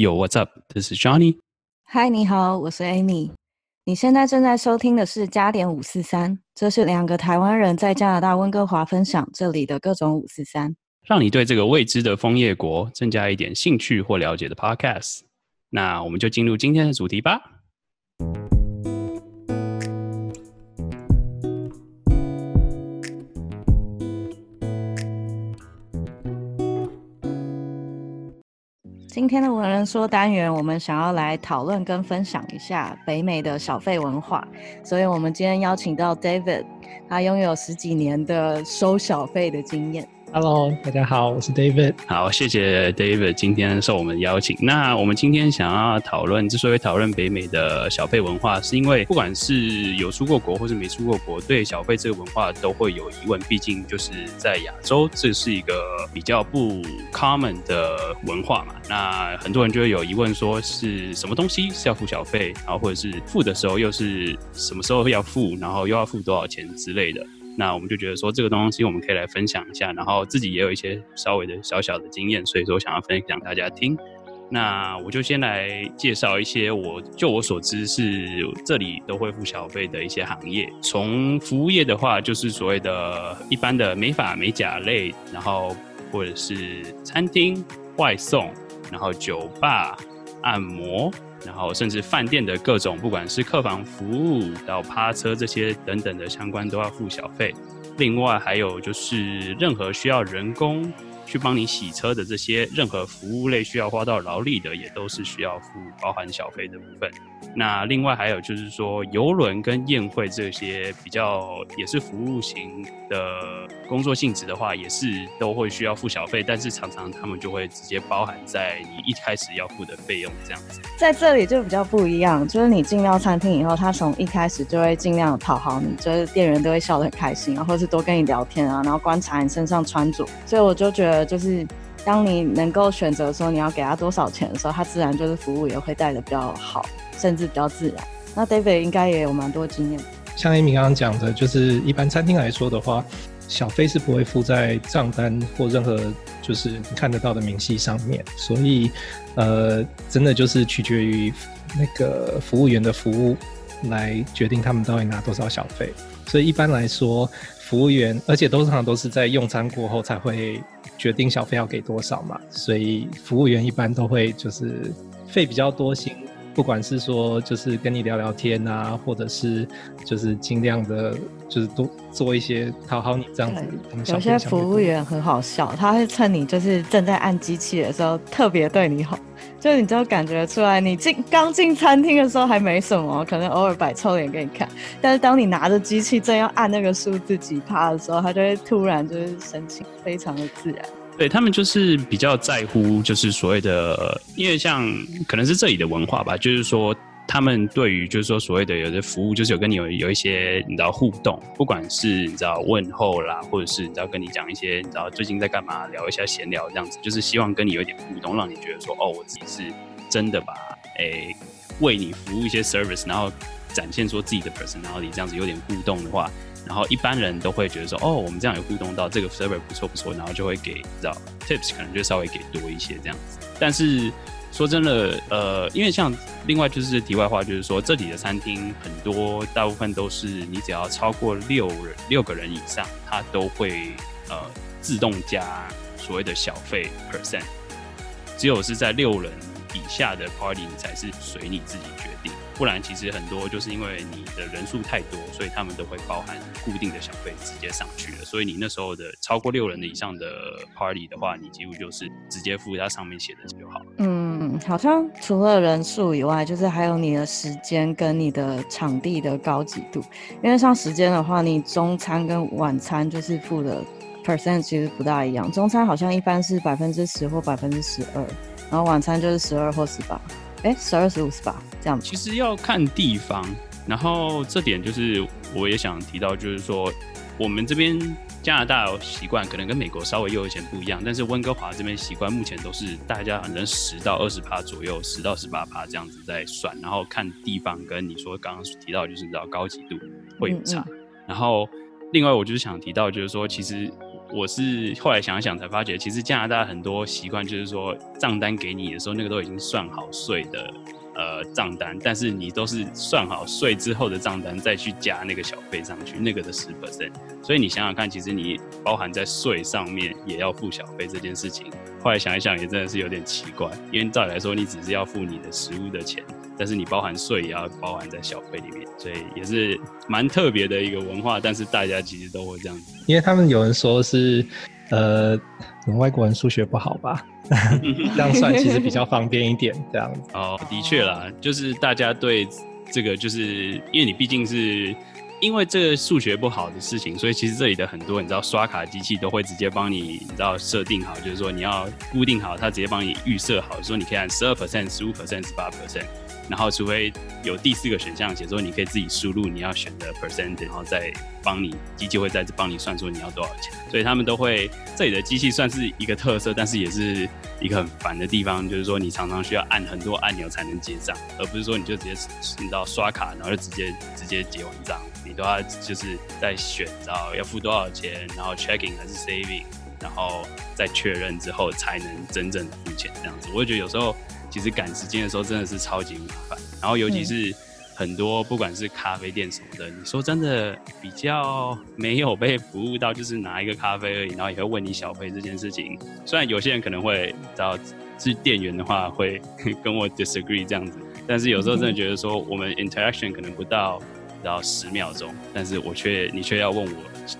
Yo, what's up? This is Johnny. 嗨，你好，我是 Amy。你现在正在收听的是加点五四三，这是两个台湾人在加拿大温哥华分享这里的各种五四三，让你对这个未知的枫叶国增加一点兴趣或了解的 Podcast。那我们就进入今天的主题吧。今天的文人说单元，我们想要来讨论跟分享一下北美的小费文化，所以我们今天邀请到 David，他拥有十几年的收小费的经验。Hello，大家好，我是 David。好，谢谢 David 今天受我们邀请。那我们今天想要讨论，之所以讨论北美的小费文化，是因为不管是有出过国或是没出过国，对小费这个文化都会有疑问。毕竟就是在亚洲，这是一个比较不 common 的文化嘛。那很多人就会有疑问，说是什么东西是要付小费，然后或者是付的时候又是什么时候要付，然后又要付多少钱之类的。那我们就觉得说这个东西我们可以来分享一下，然后自己也有一些稍微的小小的经验，所以说想要分享大家听。那我就先来介绍一些我就我所知是这里都会付小费的一些行业。从服务业的话，就是所谓的一般的美发美甲类，然后或者是餐厅外送，然后酒吧按摩。然后，甚至饭店的各种，不管是客房服务到趴车这些等等的相关，都要付小费。另外，还有就是任何需要人工去帮你洗车的这些，任何服务类需要花到劳力的，也都是需要付包含小费的部分。那另外还有就是说，游轮跟宴会这些比较也是服务型的工作性质的话，也是都会需要付小费，但是常常他们就会直接包含在你一开始要付的费用这样子。在这里就比较不一样，就是你进到餐厅以后，他从一开始就会尽量讨好你，就是店员都会笑得很开心，然后是多跟你聊天啊，然后观察你身上穿着，所以我就觉得就是。当你能够选择说你要给他多少钱的时候，他自然就是服务也会带的比较好，甚至比较自然。那 David 应该也有蛮多经验。像 Amy 刚刚讲的，就是一般餐厅来说的话，小费是不会付在账单或任何就是你看得到的明细上面，所以呃，真的就是取决于那个服务员的服务来决定他们到底拿多少小费。所以一般来说，服务员而且通常都是在用餐过后才会。决定小费要给多少嘛，所以服务员一般都会就是费比较多心，不管是说就是跟你聊聊天啊，或者是就是尽量的，就是多做一些讨好你这样子。有些服务员很好笑，他会趁你就是正在按机器的时候特别对你好。就你就感觉出来，你进刚进餐厅的时候还没什么，可能偶尔摆臭脸给你看。但是当你拿着机器正要按那个数字几趴的时候，他就会突然就是神情非常的自然。对他们就是比较在乎，就是所谓的，因为像可能是这里的文化吧，就是说他们对于就是说所谓的有的服务，就是有跟你有有一些你知道互动，不管是你知道问候啦，或者是你知道跟你讲一些你知道最近在干嘛，聊一下闲聊这样子，就是希望跟你有一点互动，让你觉得说哦，我自己是真的把诶为你服务一些 service，然后展现说自己的 personality 这样子有点互动的话。然后一般人都会觉得说，哦，我们这样有互动到这个 server 不错不错，然后就会给知道 tips，可能就稍微给多一些这样子。但是说真的，呃，因为像另外就是题外话，就是说这里的餐厅很多大部分都是你只要超过六人六个人以上，它都会呃自动加所谓的小费 percent，只有是在六人以下的 party 你才是随你自己决定。不然，其实很多就是因为你的人数太多，所以他们都会包含固定的小费直接上去了。所以你那时候的超过六人的以上的 party 的话，你几乎就是直接付它上面写的就好。嗯，好像除了人数以外，就是还有你的时间跟你的场地的高级度。因为像时间的话，你中餐跟晚餐就是付的 percent 其实不大一样。中餐好像一般是百分之十或百分之十二，然后晚餐就是十二或十八。哎，十二十五十八这样子。其实要看地方，然后这点就是我也想提到，就是说我们这边加拿大习惯可能跟美国稍微又有一点不一样，但是温哥华这边习惯目前都是大家反正十到二十趴左右，十到十八趴这样子在算，然后看地方跟你说刚刚提到就是你知道高级度会有差。然后另外我就是想提到就是说其实。我是后来想一想才发觉，其实加拿大很多习惯就是说账单给你的时候，那个都已经算好税的。呃，账单，但是你都是算好税之后的账单，再去加那个小费上去，那个的十 percent。所以你想想看，其实你包含在税上面也要付小费这件事情，后来想一想也真的是有点奇怪。因为照理来说，你只是要付你的食物的钱，但是你包含税也要包含在小费里面，所以也是蛮特别的一个文化。但是大家其实都会这样子，因为他们有人说是，呃，外国人数学不好吧？这样算其实比较方便一点，这样子 哦，的确啦，就是大家对这个，就是因为你毕竟是因为这个数学不好的事情，所以其实这里的很多你知道刷卡机器都会直接帮你，你知道设定好，就是说你要固定好，它直接帮你预设好，说你可以按十二 percent、十五 percent、十八 percent。然后，除非有第四个选项写说你可以自己输入你要选的 percent，然后再帮你机器会再帮你算出你要多少钱。所以他们都会这里的机器算是一个特色，但是也是一个很烦的地方，就是说你常常需要按很多按钮才能结账，而不是说你就直接你知道刷卡，然后就直接直接结完账，你都要就是在选，到要付多少钱，然后 checking 还是 saving，然后再确认之后才能真正付钱这样子。我觉得有时候。其实赶时间的时候真的是超级麻烦，然后尤其是很多不管是咖啡店什么的，你说真的比较没有被服务到，就是拿一个咖啡而已，然后也会问你小费这件事情。虽然有些人可能会知道是店员的话会 跟我 disagree 这样子，但是有时候真的觉得说我们 interaction 可能不到然后十秒钟，但是我却你却要问我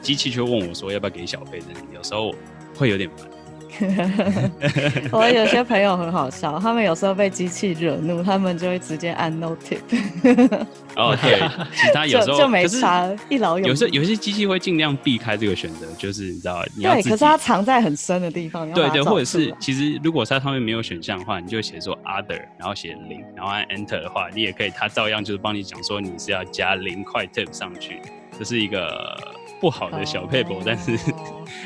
机器却问我说要不要给小费，真的有时候会有点烦。我有些朋友很好笑，他们有时候被机器惹怒，他们就会直接按 no tip。哦，对，其他有时候 就没差，一劳永。有时候有些机器会尽量避开这个选择，就是你知道，你要对，可是它藏在很深的地方。对对，或者是其实如果它上面没有选项的话，你就写说 other，然后写零，然后按 enter 的话，你也可以，它照样就是帮你讲说你是要加零块 tip 上去，这是一个不好的小 paper。但是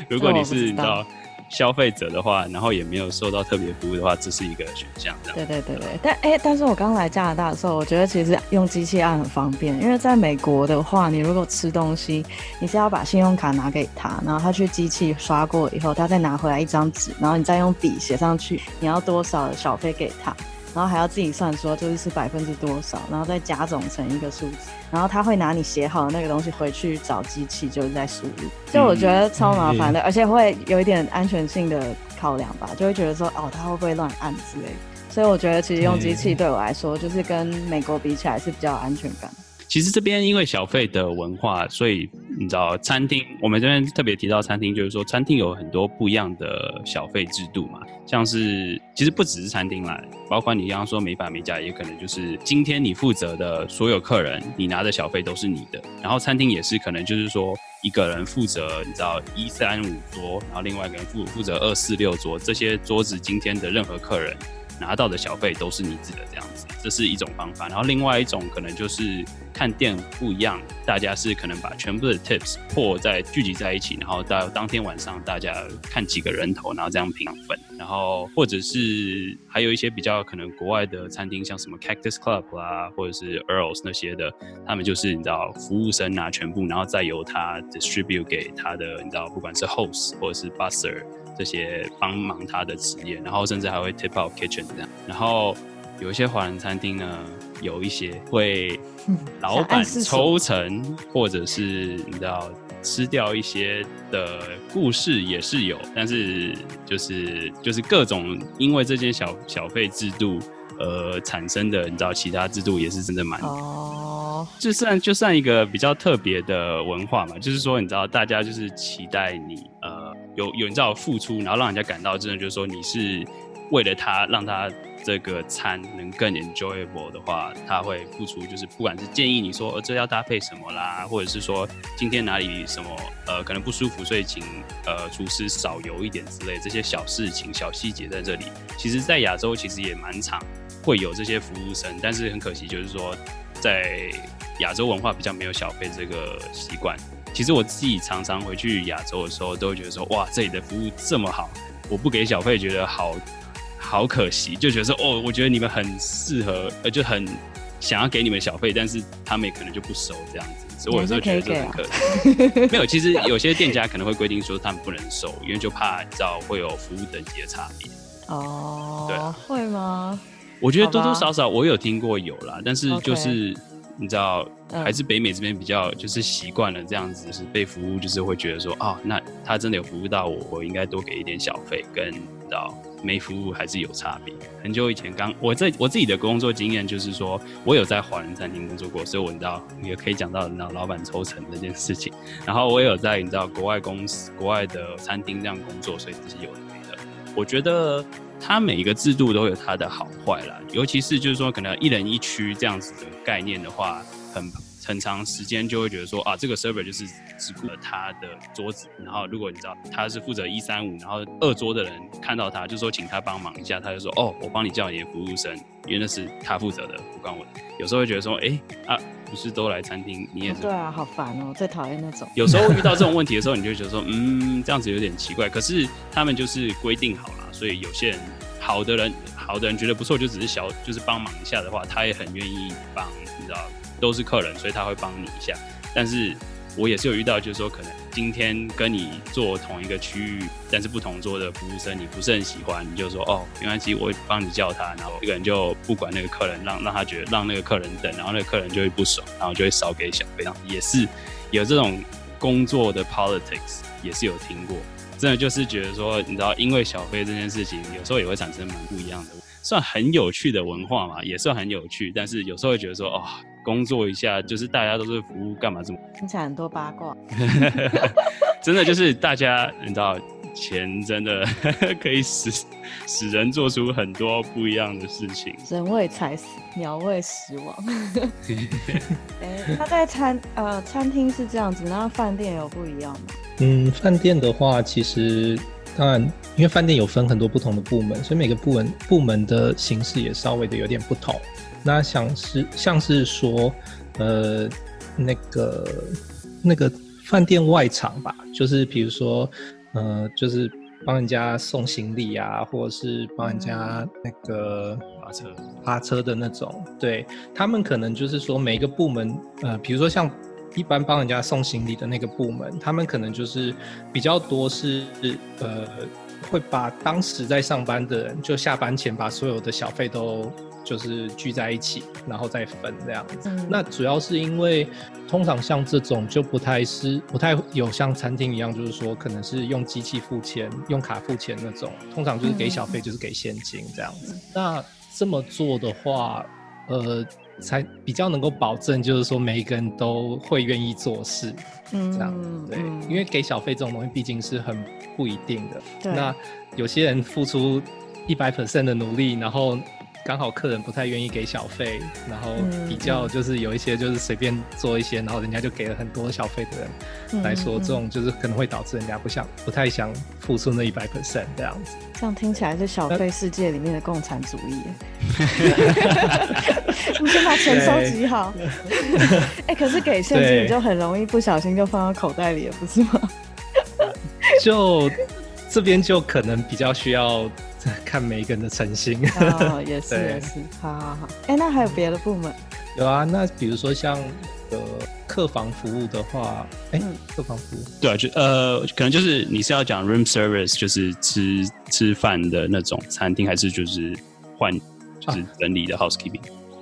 如果你是你知道。消费者的话，然后也没有受到特别服务的话，这是一个选项。对对对对，但哎，但是我刚来加拿大的时候，我觉得其实用机器按很方便，因为在美国的话，你如果吃东西，你是要把信用卡拿给他，然后他去机器刷过以后，他再拿回来一张纸，然后你再用笔写上去你要多少小费给他。然后还要自己算说，就是是百分之多少，然后再加总成一个数字，然后他会拿你写好的那个东西回去找机器，就是在输入。就我觉得超麻烦的，而且会有一点安全性的考量吧，就会觉得说，哦，他会不会乱按之类的。所以我觉得其实用机器对我来说，就是跟美国比起来是比较有安全感。其实这边因为小费的文化，所以你知道餐厅，我们这边特别提到餐厅，就是说餐厅有很多不一样的小费制度嘛。像是其实不只是餐厅啦，包括你刚刚说美发美甲，也可能就是今天你负责的所有客人，你拿的小费都是你的。然后餐厅也是可能就是说一个人负责，你知道一三五桌，然后另外一个人负负责二四六桌，这些桌子今天的任何客人。拿到的小费都是你自己的这样子，这是一种方法。然后另外一种可能就是看店不一样，大家是可能把全部的 tips 破在聚集在一起，然后到当天晚上大家看几个人头，然后这样平分。然后或者是还有一些比较可能国外的餐厅，像什么 Cactus Club 啦，或者是 Earls 那些的，他们就是你知道服务生拿全部，然后再由他 distribute 给他的，你知道不管是 host 或者是 busser。这些帮忙他的职业，然后甚至还会 tip out kitchen 这样。然后有一些华人餐厅呢，有一些会 老板抽成，或者是你知道吃掉一些的故事也是有，但是就是就是各种因为这件小小费制度而产生的，你知道其他制度也是真的蛮哦，就算就算一个比较特别的文化嘛，就是说你知道大家就是期待你呃。有有你知道付出，然后让人家感到真的就是说你是为了他，让他这个餐能更 enjoyable 的话，他会付出，就是不管是建议你说呃这要搭配什么啦，或者是说今天哪里什么呃可能不舒服，所以请呃厨师少油一点之类这些小事情、小细节在这里，其实，在亚洲其实也蛮常会有这些服务生，但是很可惜就是说在亚洲文化比较没有小费这个习惯。其实我自己常常回去亚洲的时候，都会觉得说，哇，这里的服务这么好，我不给小费，觉得好好可惜，就觉得说，哦，我觉得你们很适合，呃，就很想要给你们小费，但是他们也可能就不收这样子，所以我有时候觉得这很可惜。没有，其实有些店家可能会规定说他们不能收，因为就怕你知道会有服务等级的差别。哦，对，会吗？我觉得多多少少我有听过有啦，但是就是你知道，还是北美这边比较就是习惯了这样子，是被服务，就是会觉得说，哦，那他真的有服务到我，我应该多给一点小费，跟你知道没服务还是有差别。很久以前刚我在我自己的工作经验就是说，我有在华人餐厅工作过，所以我知道也可以讲到老老板抽成这件事情。然后我也有在你知道国外公司、国外的餐厅这样工作，所以这是有的没的。我觉得。它每一个制度都有它的好坏啦，尤其是就是说，可能一人一区这样子的概念的话，很很长时间就会觉得说啊，这个 server 就是只顾了他的桌子，然后如果你知道他是负责一三五，然后二桌的人看到他就说请他帮忙一下，他就说哦，我帮你叫你的服务生，因为那是他负责的，不关我的。有时候会觉得说，哎啊，不是都来餐厅，你也是 对啊，好烦哦，最讨厌那种。有时候遇到这种问题的时候，你就觉得说，嗯，这样子有点奇怪。可是他们就是规定好了。所以有些人好的人，好的人觉得不错，就只是小，就是帮忙一下的话，他也很愿意帮，你知道，都是客人，所以他会帮你一下。但是我也是有遇到，就是说可能今天跟你坐同一个区域，但是不同桌的服务生你不是很喜欢，你就说哦，没关系，我会帮你叫他，然后这个人就不管那个客人，让让他觉得让那个客人等，然后那个客人就会不爽，然后就会少给小费，然后也是有这种工作的 politics，也是有听过。真的就是觉得说，你知道，因为小飞这件事情，有时候也会产生蛮不一样的，算很有趣的文化嘛，也算很有趣。但是有时候会觉得说，哦，工作一下就是大家都是服务，干嘛这么听起来很多八卦？真的就是大家，你知道，钱真的 可以使使人做出很多不一样的事情。人为财死，鸟为食亡。哎，他在餐呃餐厅是这样子，那饭店有不一样吗？嗯，饭店的话，其实当然，因为饭店有分很多不同的部门，所以每个部门部门的形式也稍微的有点不同。那像是像是说，呃，那个那个饭店外场吧，就是比如说，呃，就是帮人家送行李啊，或者是帮人家那个发车发车的那种，对他们可能就是说每个部门，呃，比如说像。一般帮人家送行李的那个部门，他们可能就是比较多是呃，会把当时在上班的人，就下班前把所有的小费都就是聚在一起，然后再分这样子。那主要是因为通常像这种就不太是不太有像餐厅一样，就是说可能是用机器付钱、用卡付钱那种，通常就是给小费就是给现金这样子。那这么做的话，呃。才比较能够保证，就是说每一个人都会愿意做事，嗯，这样对，因为给小费这种东西毕竟是很不一定的。那有些人付出一百 percent 的努力，然后。刚好客人不太愿意给小费，然后比较就是有一些就是随便做一些，然后人家就给了很多小费的人来说，这种就是可能会导致人家不想不太想付出那一百 percent 这样子。这样听起来是小费世界里面的共产主义。你先把钱收集好。哎，可是给现金你就很容易不小心就放到口袋里了，不是吗？就这边就可能比较需要。看每一个人的诚心，哦，也是 也是，好好好。哎，那还有别的部门？有啊，那比如说像呃客房服务的话，哎，客房服务，对啊，就呃可能就是你是要讲 room service，就是吃吃饭的那种餐厅，还是就是换就是整理的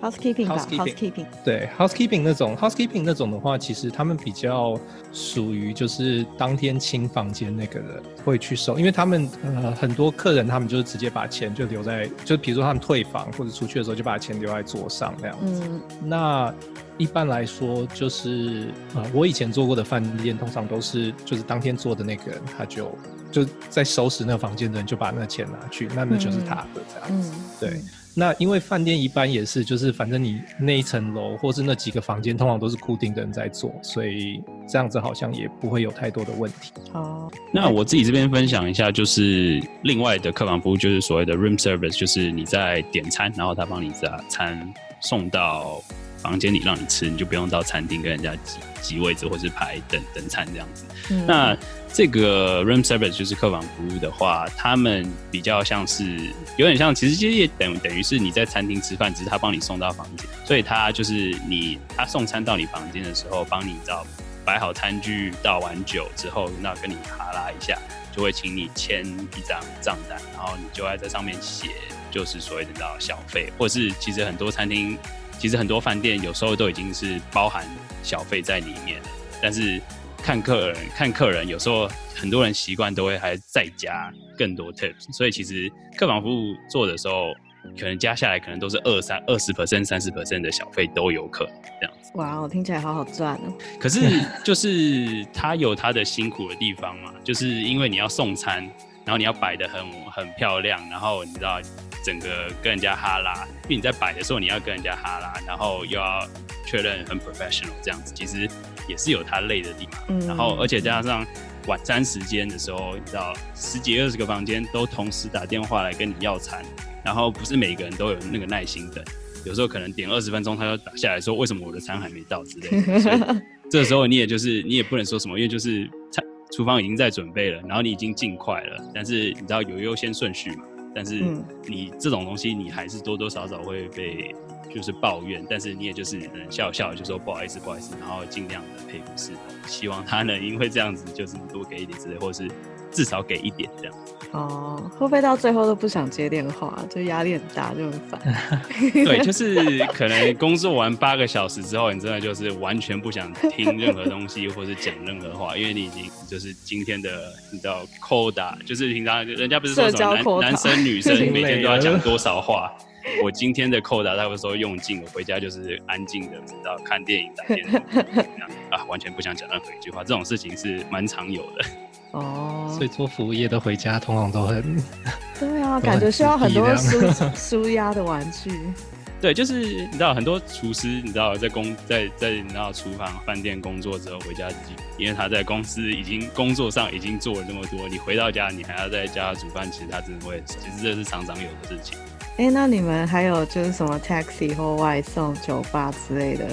housekeeping？housekeeping，housekeeping，对 housekeeping 那种 housekeeping 那种的话，其实他们比较属于就是当天清房间那个人会去收，因为他们呃很多客人他们就是直接把钱就留在，就比如说他们退房或者出去的时候就把钱留在桌上那样子。那一般来说就是呃我以前做过的饭店通常都是就是当天做的那个人他就就在收拾那个房间的人就把那钱拿去，那那就是他的这样子，对。那因为饭店一般也是，就是反正你那一层楼或是那几个房间，通常都是固定的人在做，所以这样子好像也不会有太多的问题。哦，那我自己这边分享一下，就是另外的客房服务，就是所谓的 room service，就是你在点餐，然后他帮你把餐送到房间里让你吃，你就不用到餐厅跟人家挤挤位置或是排等等餐这样子。那这个 room service 就是客房服务的话，他们比较像是有点像，其实其实也等等于是你在餐厅吃饭，只是他帮你送到房间，所以他就是你他送餐到你房间的时候，帮你找摆好餐具、倒完酒之后，那跟你哈拉一下，就会请你签一张账单，然后你就要在上面写，就是所谓的到小费，或是其实很多餐厅，其实很多饭店有时候都已经是包含小费在里面了，但是。看客人，看客人，有时候很多人习惯都会还再加更多 tips，所以其实客房服务做的时候，可能加下来可能都是二三二十 percent、三十 percent 的小费都有可能这样子。哇，我听起来好好赚哦。可是 就是他有他的辛苦的地方嘛，就是因为你要送餐，然后你要摆的很很漂亮，然后你知道整个跟人家哈拉，因为你在摆的时候你要跟人家哈拉，然后又要确认很 professional 这样子，其实。也是有它累的地方，嗯。然后而且加上晚餐时间的时候，你知道十几二十个房间都同时打电话来跟你要餐，然后不是每个人都有那个耐心等，有时候可能点二十分钟他就打下来说为什么我的餐还没到之类的，所以 这时候你也就是你也不能说什么，因为就是餐厨房已经在准备了，然后你已经尽快了，但是你知道有优先顺序嘛，但是你这种东西你还是多多少少会被。就是抱怨，但是你也就是能笑笑，就说不好意思，不好意思，然后尽量的配合是希望他能因为这样子就是多给一点之类，或者是至少给一点这样。哦，会不会到最后都不想接电话，就压力很大，就很烦？对，就是可能工作完八个小时之后，你真的就是完全不想听任何东西，或是讲任何话，因为你已经就是今天的你知道 quota，就是平常人家不是说什么男男生女生每天都要讲多少话。我今天的扣打，他会说用尽我，回家就是安静的，知道看电影、打电脑，啊，完全不想讲任何一句话。这种事情是蛮常有的。哦，所以做服务业的回家通常都很 对啊，感觉需要很多舒 舒压的玩具。对，就是你知道，很多厨师，你知道，在工在在你知道厨房饭店工作之后回家，因为他在公司已经工作上已经做了那么多，你回到家你还要在家煮饭，其实他真的会，其实这是常常有的事情。哎，那你们还有就是什么 taxi 或外送、酒吧之类的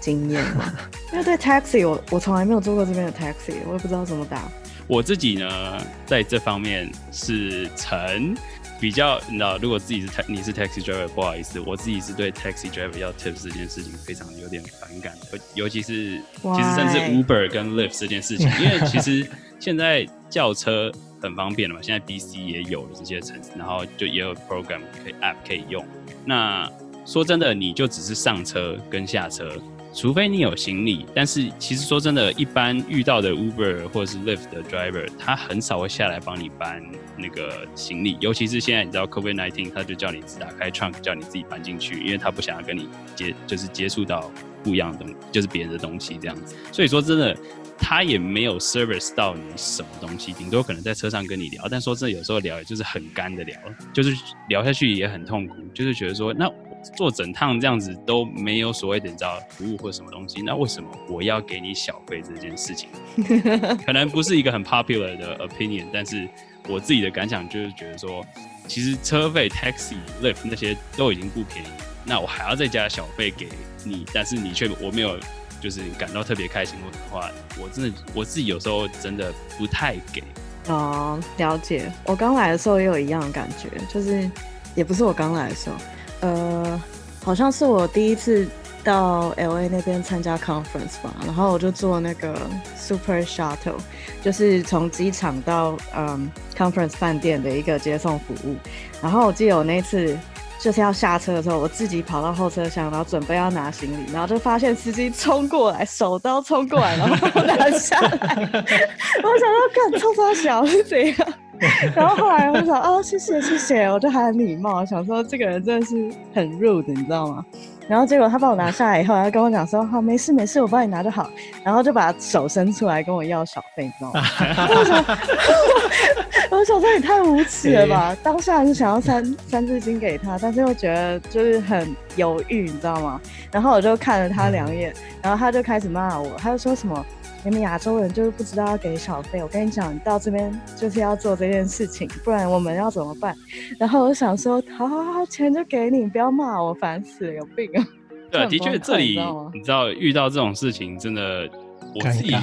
经验吗？因为对 taxi，我我从来没有做过这边的 taxi，我也不知道怎么打。我自己呢，在这方面是成比较，你知道，如果自己是你是 taxi driver，不好意思，我自己是对 taxi driver 要 tips 这件事情非常有点反感，尤其是其实甚至 Uber 跟 Lyft 这件事情，因为其实现在轿车。很方便了嘛？现在 BC 也有了这些城市，然后就也有 program 可以 app 可以用。那说真的，你就只是上车跟下车，除非你有行李。但是其实说真的，一般遇到的 Uber 或者是 Lyft 的 driver，他很少会下来帮你搬那个行李。尤其是现在你知道 COVID nineteen，他就叫你打开 trunk，叫你自己搬进去，因为他不想要跟你接，就是接触到不一样的东，就是别人的东西这样子。所以说真的。他也没有 service 到你什么东西，顶多可能在车上跟你聊，但说真的，有时候聊就是很干的聊，就是聊下去也很痛苦，就是觉得说，那做整趟这样子都没有所谓的你知道服务或什么东西，那为什么我要给你小费这件事情？可能不是一个很 popular 的 opinion，但是我自己的感想就是觉得说，其实车费 taxi lift 那些都已经不便宜，那我还要再加小费给你，但是你却我没有。就是感到特别开心的话，我真的我自己有时候真的不太给。哦，了解。我刚来的时候也有一样的感觉，就是也不是我刚来的时候，呃，好像是我第一次到 L A 那边参加 conference 吧，然后我就坐那个 Super Shuttle，就是从机场到嗯 conference 饭店的一个接送服务。然后我记得我那次。就是要下车的时候，我自己跑到后车厢，然后准备要拿行李，然后就发现司机冲过来，手刀冲过来，然后拿下来。我想要，干冲他小是怎样？然后后来我想，哦，谢谢谢谢，我就还很礼貌，想说这个人真的是很 rude，你知道吗？然后结果他把我拿下来以后，他跟我讲说：“好，没事没事，我帮你拿就好。”然后就把手伸出来跟我要小费，你知道吗？我想，我想说你太无耻了吧！当下是想要三三字经给他，但是又觉得就是很犹豫，你知道吗？然后我就看了他两眼，然后他就开始骂我，他就说什么。你们亚洲人就是不知道要给小费。我跟你讲，你到这边就是要做这件事情，不然我们要怎么办？然后我想说，好好好，钱就给你，不要骂我，烦死了，有病啊！对，的确，这里你知道遇到这种事情，真的我自己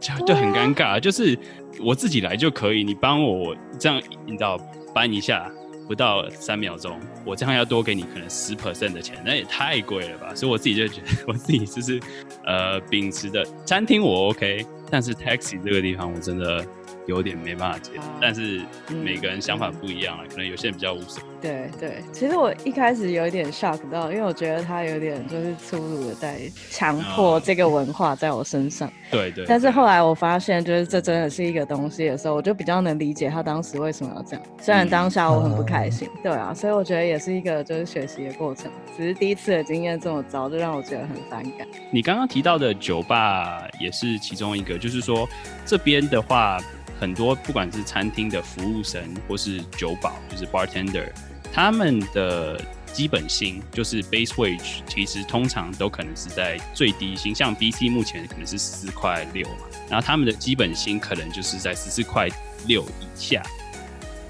就就很尴尬，就是我自己来就可以，你帮我这样，你知道搬一下。不到三秒钟，我这样要多给你可能十 percent 的钱，那也太贵了吧？所以我自己就觉得，我自己就是呃秉持的餐厅我 OK，但是 taxi 这个地方我真的。有点没办法接受，但是每个人想法不一样啊，可能有些人比较无所谓。对对，其实我一开始有一点 shock 到，因为我觉得他有点就是粗鲁的在强迫这个文化在我身上。对对。但是后来我发现，就是这真的是一个东西的时候，我就比较能理解他当时为什么要这样。虽然当下我很不开心，对啊，所以我觉得也是一个就是学习的过程。只是第一次的经验这么糟，就让我觉得很反感。你刚刚提到的酒吧也是其中一个，就是说这边的话。很多不管是餐厅的服务生或是酒保，就是 bartender，他们的基本薪就是 base wage，其实通常都可能是在最低薪，像 BC 目前可能是十四块六嘛，然后他们的基本薪可能就是在十四块六以下。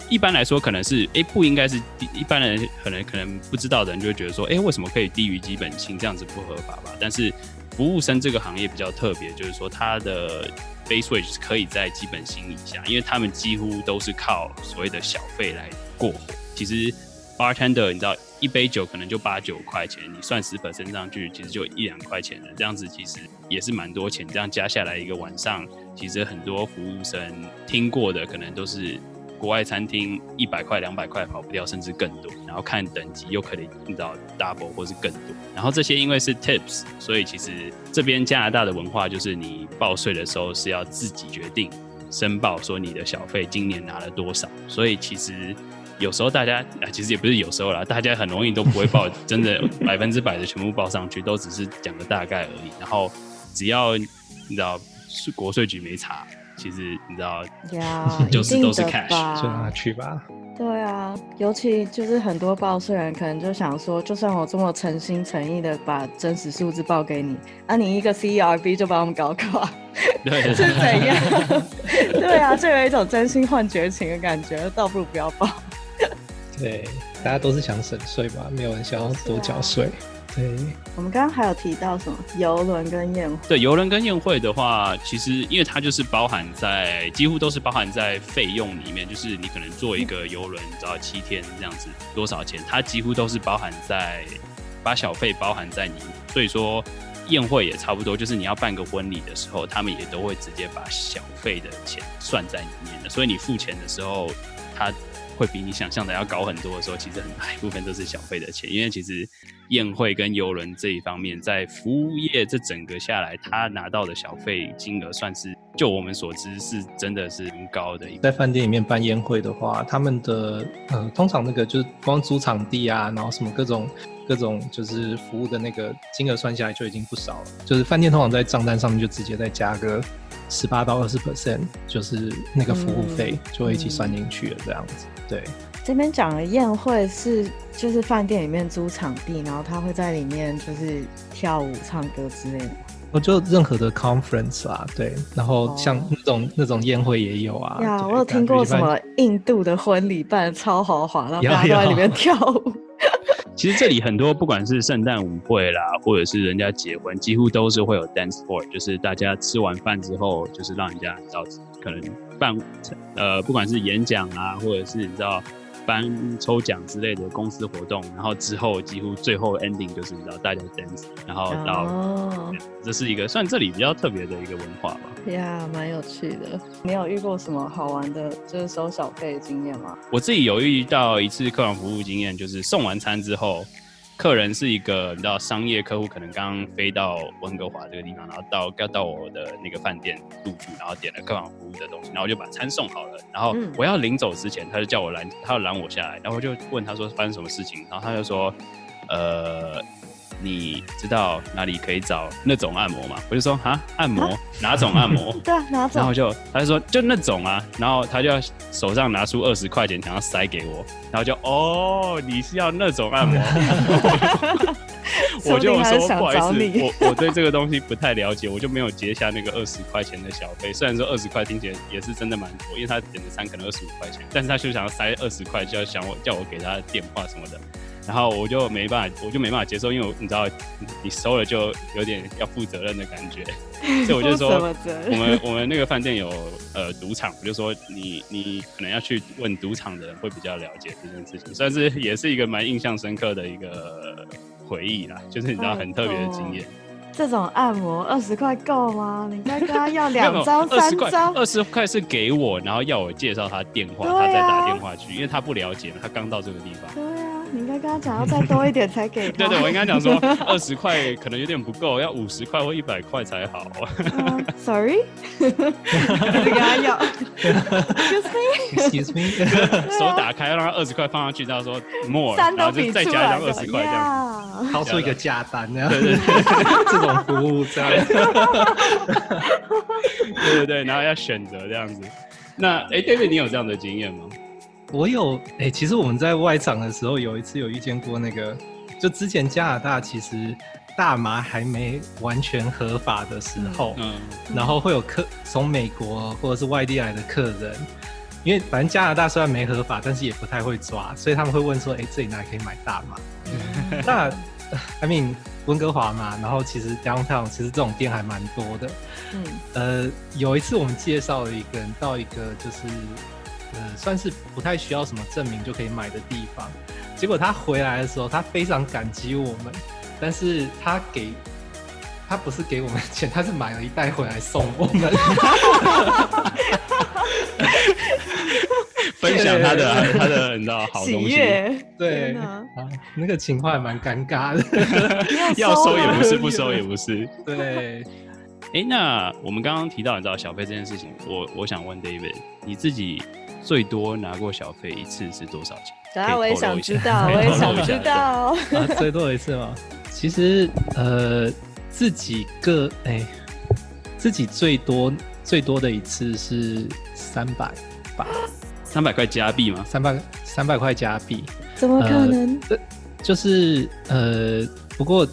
一般来说，可能是哎不应该是，一般人可能可能不知道的人就会觉得说，哎为什么可以低于基本薪？这样子不合法吧？但是服务生这个行业比较特别，就是说它的。Face wage 可以在基本薪以下，因为他们几乎都是靠所谓的小费来过活。其实 bartender 你知道一杯酒可能就八九块钱，你算十本身上去，其实就一两块钱了。这样子其实也是蛮多钱。这样加下来一个晚上，其实很多服务生听过的可能都是。国外餐厅一百块、两百块跑不掉，甚至更多。然后看等级又可以听到 double 或是更多。然后这些因为是 tips，所以其实这边加拿大的文化就是你报税的时候是要自己决定申报，说你的小费今年拿了多少。所以其实有时候大家啊，其实也不是有时候啦，大家很容易都不会报 真的百分之百的全部报上去，都只是讲个大概而已。然后只要你知道是国税局没查。其实你知道，就是都是 cash，就让他去吧。对啊，尤其就是很多报税人可能就想说，就算我这么诚心诚意的把真实数字报给你，啊，你一个 C E R B 就把我们搞垮，是怎样？对啊，就有一种真心换绝情的感觉，倒不如不要报。对，大家都是想省税吧，没有人想要多缴税。对，我们刚刚还有提到什么游轮跟宴会？对，游轮跟宴会的话，其实因为它就是包含在，几乎都是包含在费用里面。就是你可能坐一个游轮，只要七天这样子，多少钱？它几乎都是包含在，把小费包含在里面。所以说宴会也差不多，就是你要办个婚礼的时候，他们也都会直接把小费的钱算在里面的。所以你付钱的时候，他。会比你想象的要高很多的时候，其实很大一部分都是小费的钱，因为其实宴会跟游轮这一方面，在服务业这整个下来，他拿到的小费金额算是就我们所知是真的是很高的。在饭店里面办宴会的话，他们的呃通常那个就是光租场地啊，然后什么各种各种就是服务的那个金额算下来就已经不少了。就是饭店通常在账单上面就直接再加个十八到二十 percent，就是那个服务费就会一起算进去了这样子。对，这边讲的宴会是就是饭店里面租场地，然后他会在里面就是跳舞、唱歌之类的。我就任何的 conference 啊，对，然后像那种那种宴会也有啊。呀，我有听过什么印度的婚礼办超豪华，然后大家都在里面跳舞。其实这里很多不管是圣诞舞会啦，或者是人家结婚，几乎都是会有 dance floor，就是大家吃完饭之后，就是让人家到可能办呃，不管是演讲啊，或者是你知道颁抽奖之类的公司活动，然后之后几乎最后 ending 就是你知道大家 dance，然后到这是一个算这里比较特别的一个文化吧。呀，蛮有趣的。你有遇过什么好玩的，就是收小费的经验吗？我自己有遇到一次客房服务经验，就是送完餐之后。客人是一个你知道商业客户，可能刚刚飞到温哥华这个地方，然后到要到我的那个饭店入住，然后点了客房服务的东西，然后我就把餐送好了，然后我要临走之前，他就叫我拦，他要拦我下来，然后我就问他说发生什么事情，然后他就说，呃。你知道哪里可以找那种按摩吗？我就说啊，按摩哪种按摩？对啊，哪种？然后就他就说就那种啊，然后他就要手上拿出二十块钱，想要塞给我，然后就哦，你是要那种按摩？我就说不好意思，我我对这个东西不太了解，我就没有结下那个二十块钱的小费。虽然说二十块听起来也是真的蛮多，因为他点的餐可能二十五块钱，但是他就想要塞二十块，就要想我叫我给他电话什么的。然后我就没办法，我就没办法接受，因为我你知道，你收了就有点要负责任的感觉，所以我就说，我们我们那个饭店有呃赌场，我就说你你可能要去问赌场的人会比较了解这件事情，算是也是一个蛮印象深刻的一个回忆啦，就是你知道很特别的经验。这种按摩二十块够吗？你该跟他要两 张、三张。二十块是给我，然后要我介绍他电话，他再打电话去，因为他不了解，他刚到这个地方。对啊，你应该跟他讲要再多一点才给他。对对，我应该讲说 二十块可能有点不够，要五十块或一百块才好。Sorry，你 跟他要。Excuse me，Excuse me，手打开，让他二十块放上去，他说 more，然后就再加一张二十块这样。掏出一个价单，对对对，这种服务这样，对对对，然后要选择这样子。那哎，David，你有这样的经验吗？我有，哎，其实我们在外场的时候，有一次有遇见过那个，就之前加拿大其实大麻还没完全合法的时候，嗯，然后会有客从美国或者是外地来的客人，因为反正加拿大虽然没合法，但是也不太会抓，所以他们会问说，哎，这里哪里可以买大麻？那 I mean 温哥华嘛，然后其实 downtown 其实这种店还蛮多的。嗯，呃，有一次我们介绍了一个人到一个就是，呃，算是不太需要什么证明就可以买的地方，结果他回来的时候，他非常感激我们，但是他给，他不是给我们钱，他是买了一袋回来送我们。分享他的他的你知道好东西，对。啊，那个情况还蛮尴尬的，要收也不是，不收也不是。对，哎，那我们刚刚提到你知道小费这件事情，我我想问 David，你自己最多拿过小费一次是多少钱？啊，我也想知道，我也想知道。啊，最多一次吗？其实呃，自己个哎，自己最多最多的一次是三百吧。三百块加币吗？三百三百块加币？怎么可能？就是呃，不过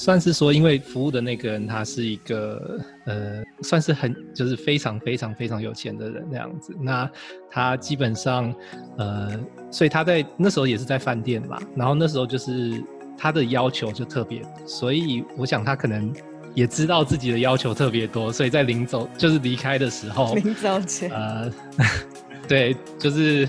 算是说，因为服务的那个人他是一个呃，算是很就是非常非常非常有钱的人那样子。那他基本上呃，所以他在那时候也是在饭店嘛。然后那时候就是他的要求就特别，所以我想他可能也知道自己的要求特别多，所以在临走就是离开的时候，临走前呃。对，就是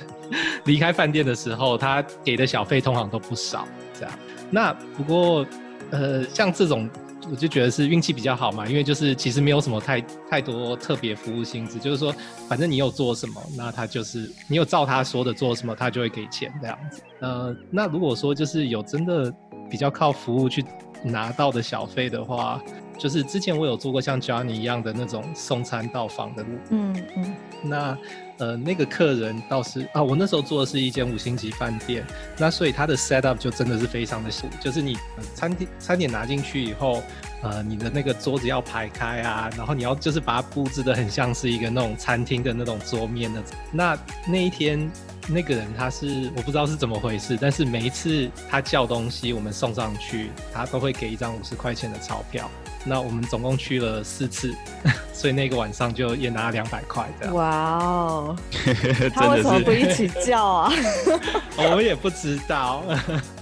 离开饭店的时候，他给的小费通常都不少。这样，那不过，呃，像这种，我就觉得是运气比较好嘛，因为就是其实没有什么太太多特别服务性质，就是说，反正你有做什么，那他就是你有照他说的做什么，他就会给钱这样子。呃，那如果说就是有真的比较靠服务去拿到的小费的话，就是之前我有做过像 Johnny 一样的那种送餐到访的路，嗯嗯，那。呃，那个客人倒是啊，我那时候做的是一间五星级饭店，那所以他的 set up 就真的是非常的细，就是你餐厅餐点拿进去以后，呃，你的那个桌子要排开啊，然后你要就是把它布置的很像是一个那种餐厅的那种桌面的。那那一天那个人他是我不知道是怎么回事，但是每一次他叫东西我们送上去，他都会给一张五十块钱的钞票。那我们总共去了四次，所以那个晚上就也拿了两百块这样。哇哦，他为什么不一起叫啊？我也不知道。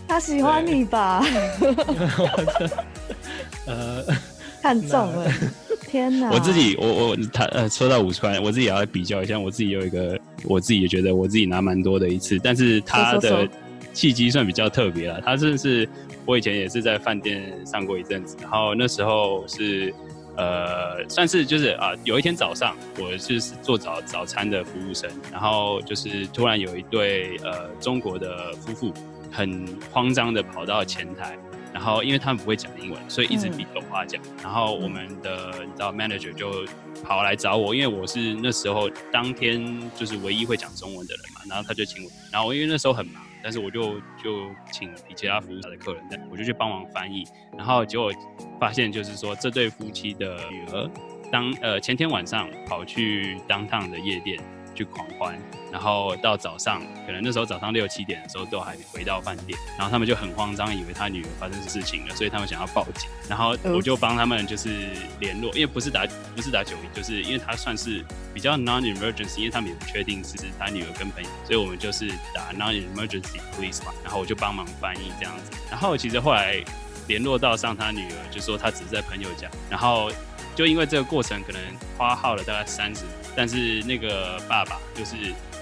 他喜欢你吧？呃，看中了。天哪！我自己，我我他呃，说到五十块，我自己也要比较一下。我自己有一个，我自己也觉得我自己拿蛮多的一次，但是他的契机算比较特别了。他真的是。我以前也是在饭店上过一阵子，然后那时候是，呃，算是就是啊，有一天早上我是做早早餐的服务生，然后就是突然有一对呃中国的夫妇很慌张的跑到前台，然后因为他们不会讲英文，所以一直比手画脚，然后我们的你知道 manager 就跑来找我，因为我是那时候当天就是唯一会讲中文的人嘛，然后他就请我，然后因为那时候很忙。但是我就就请比其他服务的客人，我就去帮忙翻译，然后结果发现就是说这对夫妻的女儿，当呃前天晚上跑去当趟的夜店去狂欢，然后到早上，可能那时候早上六七点的时候都还没回到饭店，然后他们就很慌张，以为他女儿发生事情了，所以他们想要报警，然后我就帮他们就是联络，因为不是打不是打九一，就是因为他算是比较 non-emergency，因为他们也不确定是他女儿跟朋友，所以我们就是打 non-emergency police 嘛，然后我就帮忙翻译这样子，然后其实后来联络到上他女儿，就说他只是在朋友家，然后。就因为这个过程可能花耗了大概三十，但是那个爸爸就是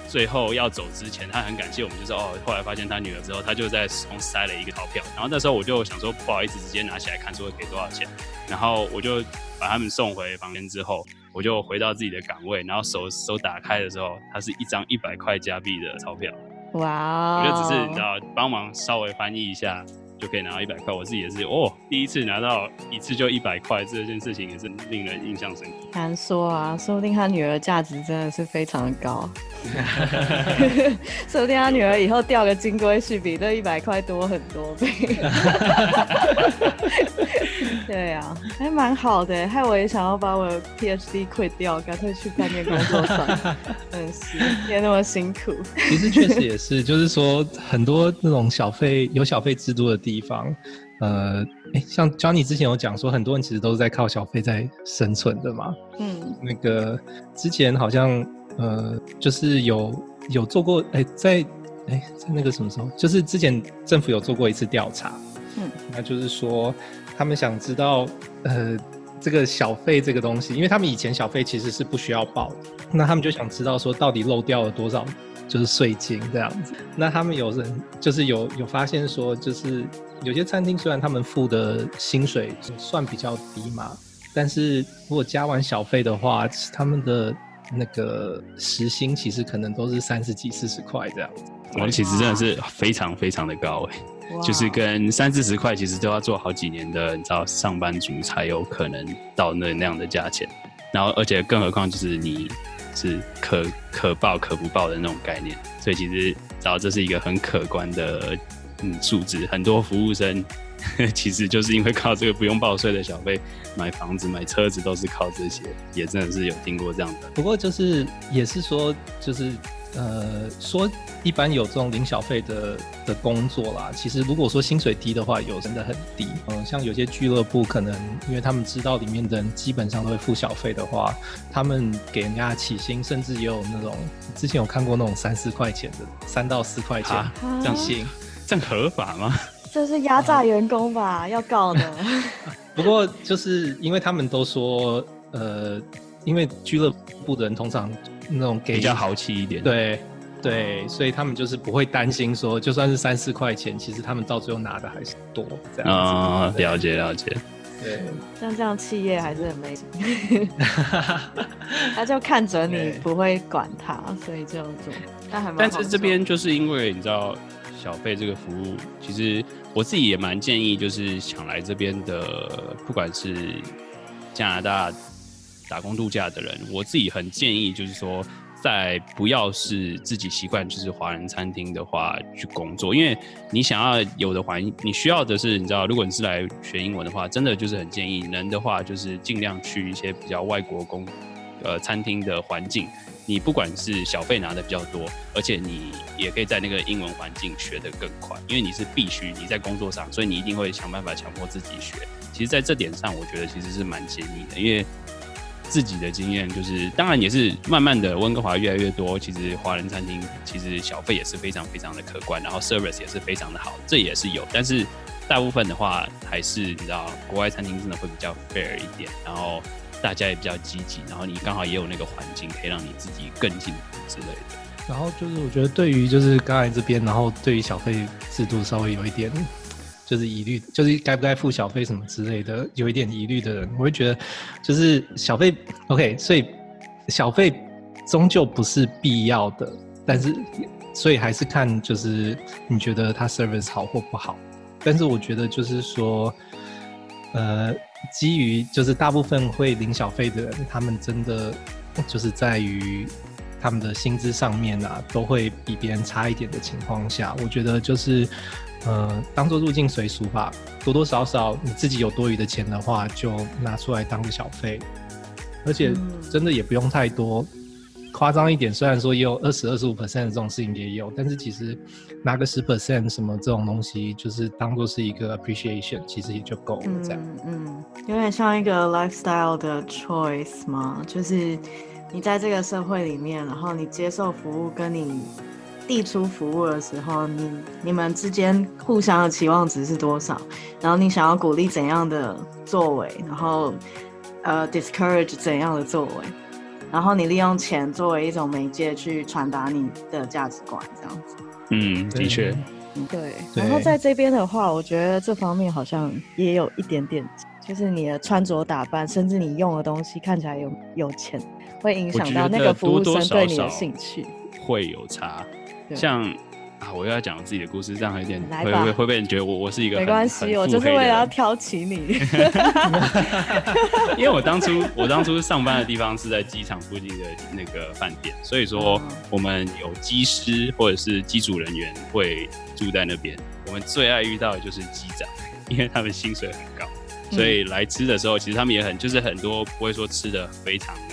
最后要走之前，他很感谢我们，就是哦，后来发现他女儿之后，他就在中塞了一个钞票，然后那时候我就想说不好意思，直接拿起来看说给多少钱，然后我就把他们送回房间之后，我就回到自己的岗位，然后手手打开的时候，它是一张一百块加币的钞票，哇，我就只是你知道帮忙稍微翻译一下。就可以拿到一百块，我自己也是哦，第一次拿到一次就一百块，这件事情也是令人印象深刻。难说啊，说不定他女儿价值真的是非常的高，说不定他女儿以后钓个金龟婿比那一百块多很多倍。对啊，还蛮好的，害我也想要把我的 PhD 退掉，干脆去饭店工作算了。嗯，是，别那么辛苦。其实确实也是，就是说很多那种小费有小费制度的地方，呃，哎，像 Johnny 之前有讲说，很多人其实都是在靠小费在生存的嘛。嗯，那个之前好像呃，就是有有做过，哎，在哎在那个什么时候，就是之前政府有做过一次调查，嗯，那就是说。他们想知道，呃，这个小费这个东西，因为他们以前小费其实是不需要报的，那他们就想知道说，到底漏掉了多少，就是税金这样子。那他们有人就是有有发现说，就是有些餐厅虽然他们付的薪水算比较低嘛，但是如果加完小费的话，他们的那个时薪其实可能都是三十几、四十块这样子。我其实真的是非常非常的高哎。就是跟三四十块，其实都要做好几年的，你知道，上班族才有可能到那那样的价钱。然后，而且更何况就是你是可可报可不报的那种概念，所以其实，知道这是一个很可观的嗯数字。很多服务生 其实就是因为靠这个不用报税的小费买房子、买车子，都是靠这些。也真的是有听过这样的。不过就是也是说，就是。呃，说一般有这种领小费的的工作啦，其实如果说薪水低的话，有真的很低。嗯，像有些俱乐部可能因为他们知道里面的人基本上都会付小费的话，他们给人家起薪，甚至也有那种之前有看过那种三四块钱的，三到四块钱这样薪，这样合法吗？这是压榨员工吧？要告的。不过就是因为他们都说，呃，因为俱乐部的人通常。那种比较豪气一点，对对，所以他们就是不会担心说，就算是三四块钱，其实他们到最后拿的还是多这样啊。了解了解，对，像这样企业还是很没 他就看准你不会管他，所以就做。但还但是这边就是因为你知道小费这个服务，其实我自己也蛮建议，就是想来这边的，不管是加拿大。打工度假的人，我自己很建议，就是说，在不要是自己习惯就是华人餐厅的话去工作，因为你想要有的环，你需要的是，你知道，如果你是来学英文的话，真的就是很建议，能的话就是尽量去一些比较外国工，呃，餐厅的环境，你不管是小费拿的比较多，而且你也可以在那个英文环境学得更快，因为你是必须你在工作上，所以你一定会想办法强迫自己学。其实，在这点上，我觉得其实是蛮建议的，因为。自己的经验就是，当然也是慢慢的温哥华越来越多。其实华人餐厅其实小费也是非常非常的可观，然后 service 也是非常的好，这也是有。但是大部分的话，还是你知道，国外餐厅真的会比较 fair 一点，然后大家也比较积极，然后你刚好也有那个环境，可以让你自己更进步之类的。然后就是我觉得对于就是刚才这边，然后对于小费制度稍微有一点。就是疑虑，就是该不该付小费什么之类的，有一点疑虑的人，我会觉得，就是小费，OK，所以小费终究不是必要的，但是所以还是看就是你觉得他 service 好或不好，但是我觉得就是说，呃，基于就是大部分会领小费的人，他们真的就是在于他们的薪资上面啊，都会比别人差一点的情况下，我觉得就是。呃，当做入境随俗吧，多多少少你自己有多余的钱的话，就拿出来当个小费，而且真的也不用太多，夸张一点，虽然说也有二十二十五 percent 这种事情也有，但是其实拿个十 percent 什么这种东西，就是当做是一个 appreciation，其实也就够了。这样，嗯，有点像一个 lifestyle 的 choice 嘛？就是你在这个社会里面，然后你接受服务，跟你递出服务的时候，你你们之间互相的期望值是多少？然后你想要鼓励怎样的作为？然后呃，discourage 怎样的作为？然后你利用钱作为一种媒介去传达你的价值观，这样子。嗯，的确。对。然后在这边的话，我觉得这方面好像也有一点点，就是你的穿着打扮，甚至你用的东西看起来有有钱，会影响到那个服务生对你的兴趣。会有差，像。啊！我又要讲自己的故事，这样有点会会会被人觉得我我是一个没关系，我就是为了要挑起你。因为我当初我当初上班的地方是在机场附近的那个饭店，所以说我们有机师或者是机组人员会住在那边。我们最爱遇到的就是机长，因为他们薪水很高，所以来吃的时候其实他们也很就是很多不会说吃的非常呃。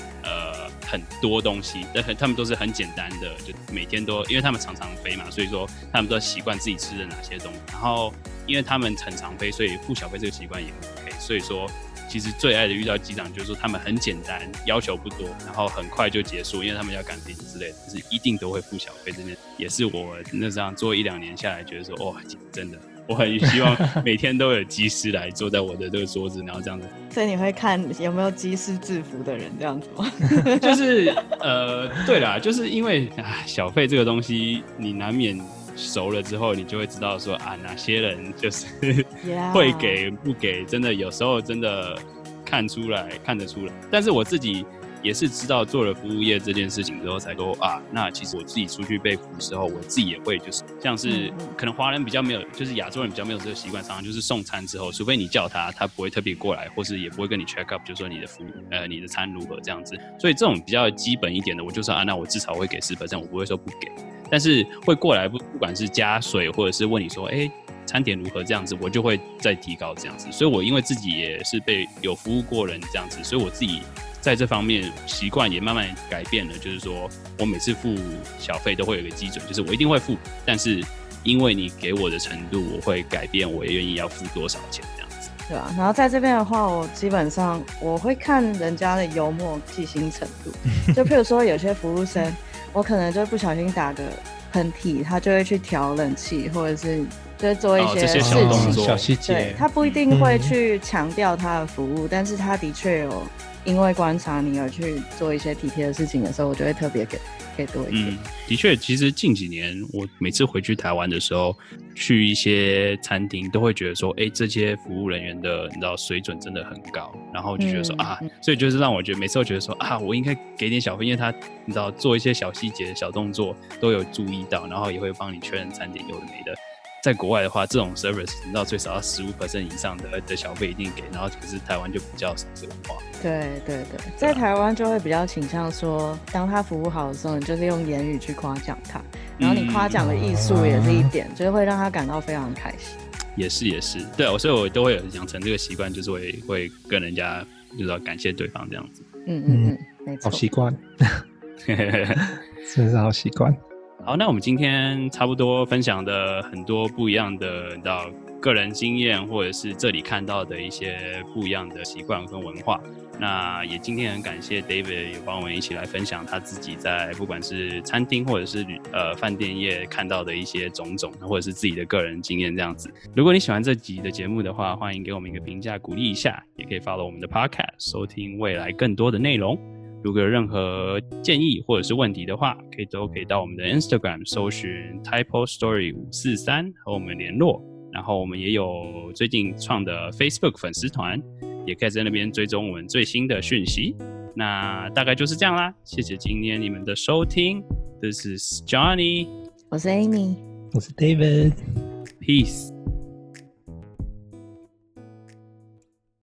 很多东西，但很他们都是很简单的，就每天都，因为他们常常飞嘛，所以说他们都习惯自己吃的哪些东西。然后，因为他们很常飞，所以付小费这个习惯也 OK。所以说，其实最爱的遇到机长就是说他们很简单，要求不多，然后很快就结束，因为他们要赶飞机之类的，就是一定都会付小费。这边也是我那这样做一两年下来，觉得说，哇，真的。我很希望每天都有机师来坐在我的这个桌子，然后这样子。所以你会看有没有机师制服的人这样子吗？就是呃，对啦，就是因为啊，小费这个东西，你难免熟了之后，你就会知道说啊，哪些人就是 会给不给，真的有时候真的看出来看得出来。但是我自己。也是知道做了服务业这件事情之后，才说啊，那其实我自己出去被服务时候，我自己也会就是像是可能华人比较没有，就是亚洲人比较没有这个习惯，常常就是送餐之后，除非你叫他，他不会特别过来，或是也不会跟你 check up，就说你的服务呃你的餐如何这样子。所以这种比较基本一点的，我就说啊，那我至少会给十分，我不会说不给。但是会过来不不管是加水或者是问你说，哎，餐点如何这样子，我就会再提高这样子。所以我因为自己也是被有服务过人这样子，所以我自己。在这方面习惯也慢慢改变了，就是说我每次付小费都会有一个基准，就是我一定会付，但是因为你给我的程度，我会改变，我也愿意要付多少钱这样子。对啊？然后在这边的话，我基本上我会看人家的幽默细心程度，就譬如说有些服务生，我可能就不小心打个喷嚏，他就会去调冷气，或者是就是做一些事情小细节，对他不一定会去强调他的服务，但是他的确有。因为观察你而去做一些体贴的事情的时候，我就会特别给给多一点。嗯，的确，其实近几年我每次回去台湾的时候，去一些餐厅都会觉得说，哎，这些服务人员的你知道水准真的很高，然后就觉得说啊，所以就是让我觉得每次都觉得说啊，我应该给点小费，因为他你知道做一些小细节、小动作都有注意到，然后也会帮你确认餐点有的没的。在国外的话，这种 service 你知道最少要十五 percent 以上的的小费一定给，然后可是台湾就比较少这个文化。对对对，在台湾就会比较倾向说，当他服务好的时候，你就是用言语去夸奖他，然后你夸奖的艺术也是一点，就是会让他感到非常开心。也是也是，对，所以我都会有养成这个习惯，就是会会跟人家就是要感谢对方这样子。嗯嗯嗯，没错，好习惯，真是好习惯。好，那我们今天差不多分享的很多不一样的到个人经验，或者是这里看到的一些不一样的习惯跟文化。那也今天很感谢 David 有帮我们一起来分享他自己在不管是餐厅或者是旅呃饭店业看到的一些种种，或者是自己的个人经验这样子。如果你喜欢这集的节目的话，欢迎给我们一个评价鼓励一下，也可以 follow 我们的 Podcast 收听未来更多的内容。如果有任何建议或者是问题的话，可以都可以到我们的 Instagram 搜寻 Typo Story 五四三和我们联络。然后我们也有最近创的 Facebook 粉丝团，也可以在那边追踪我们最新的讯息。那大概就是这样啦，谢谢今天你们的收听。This is Johnny，我是 Amy，我是 David，Peace。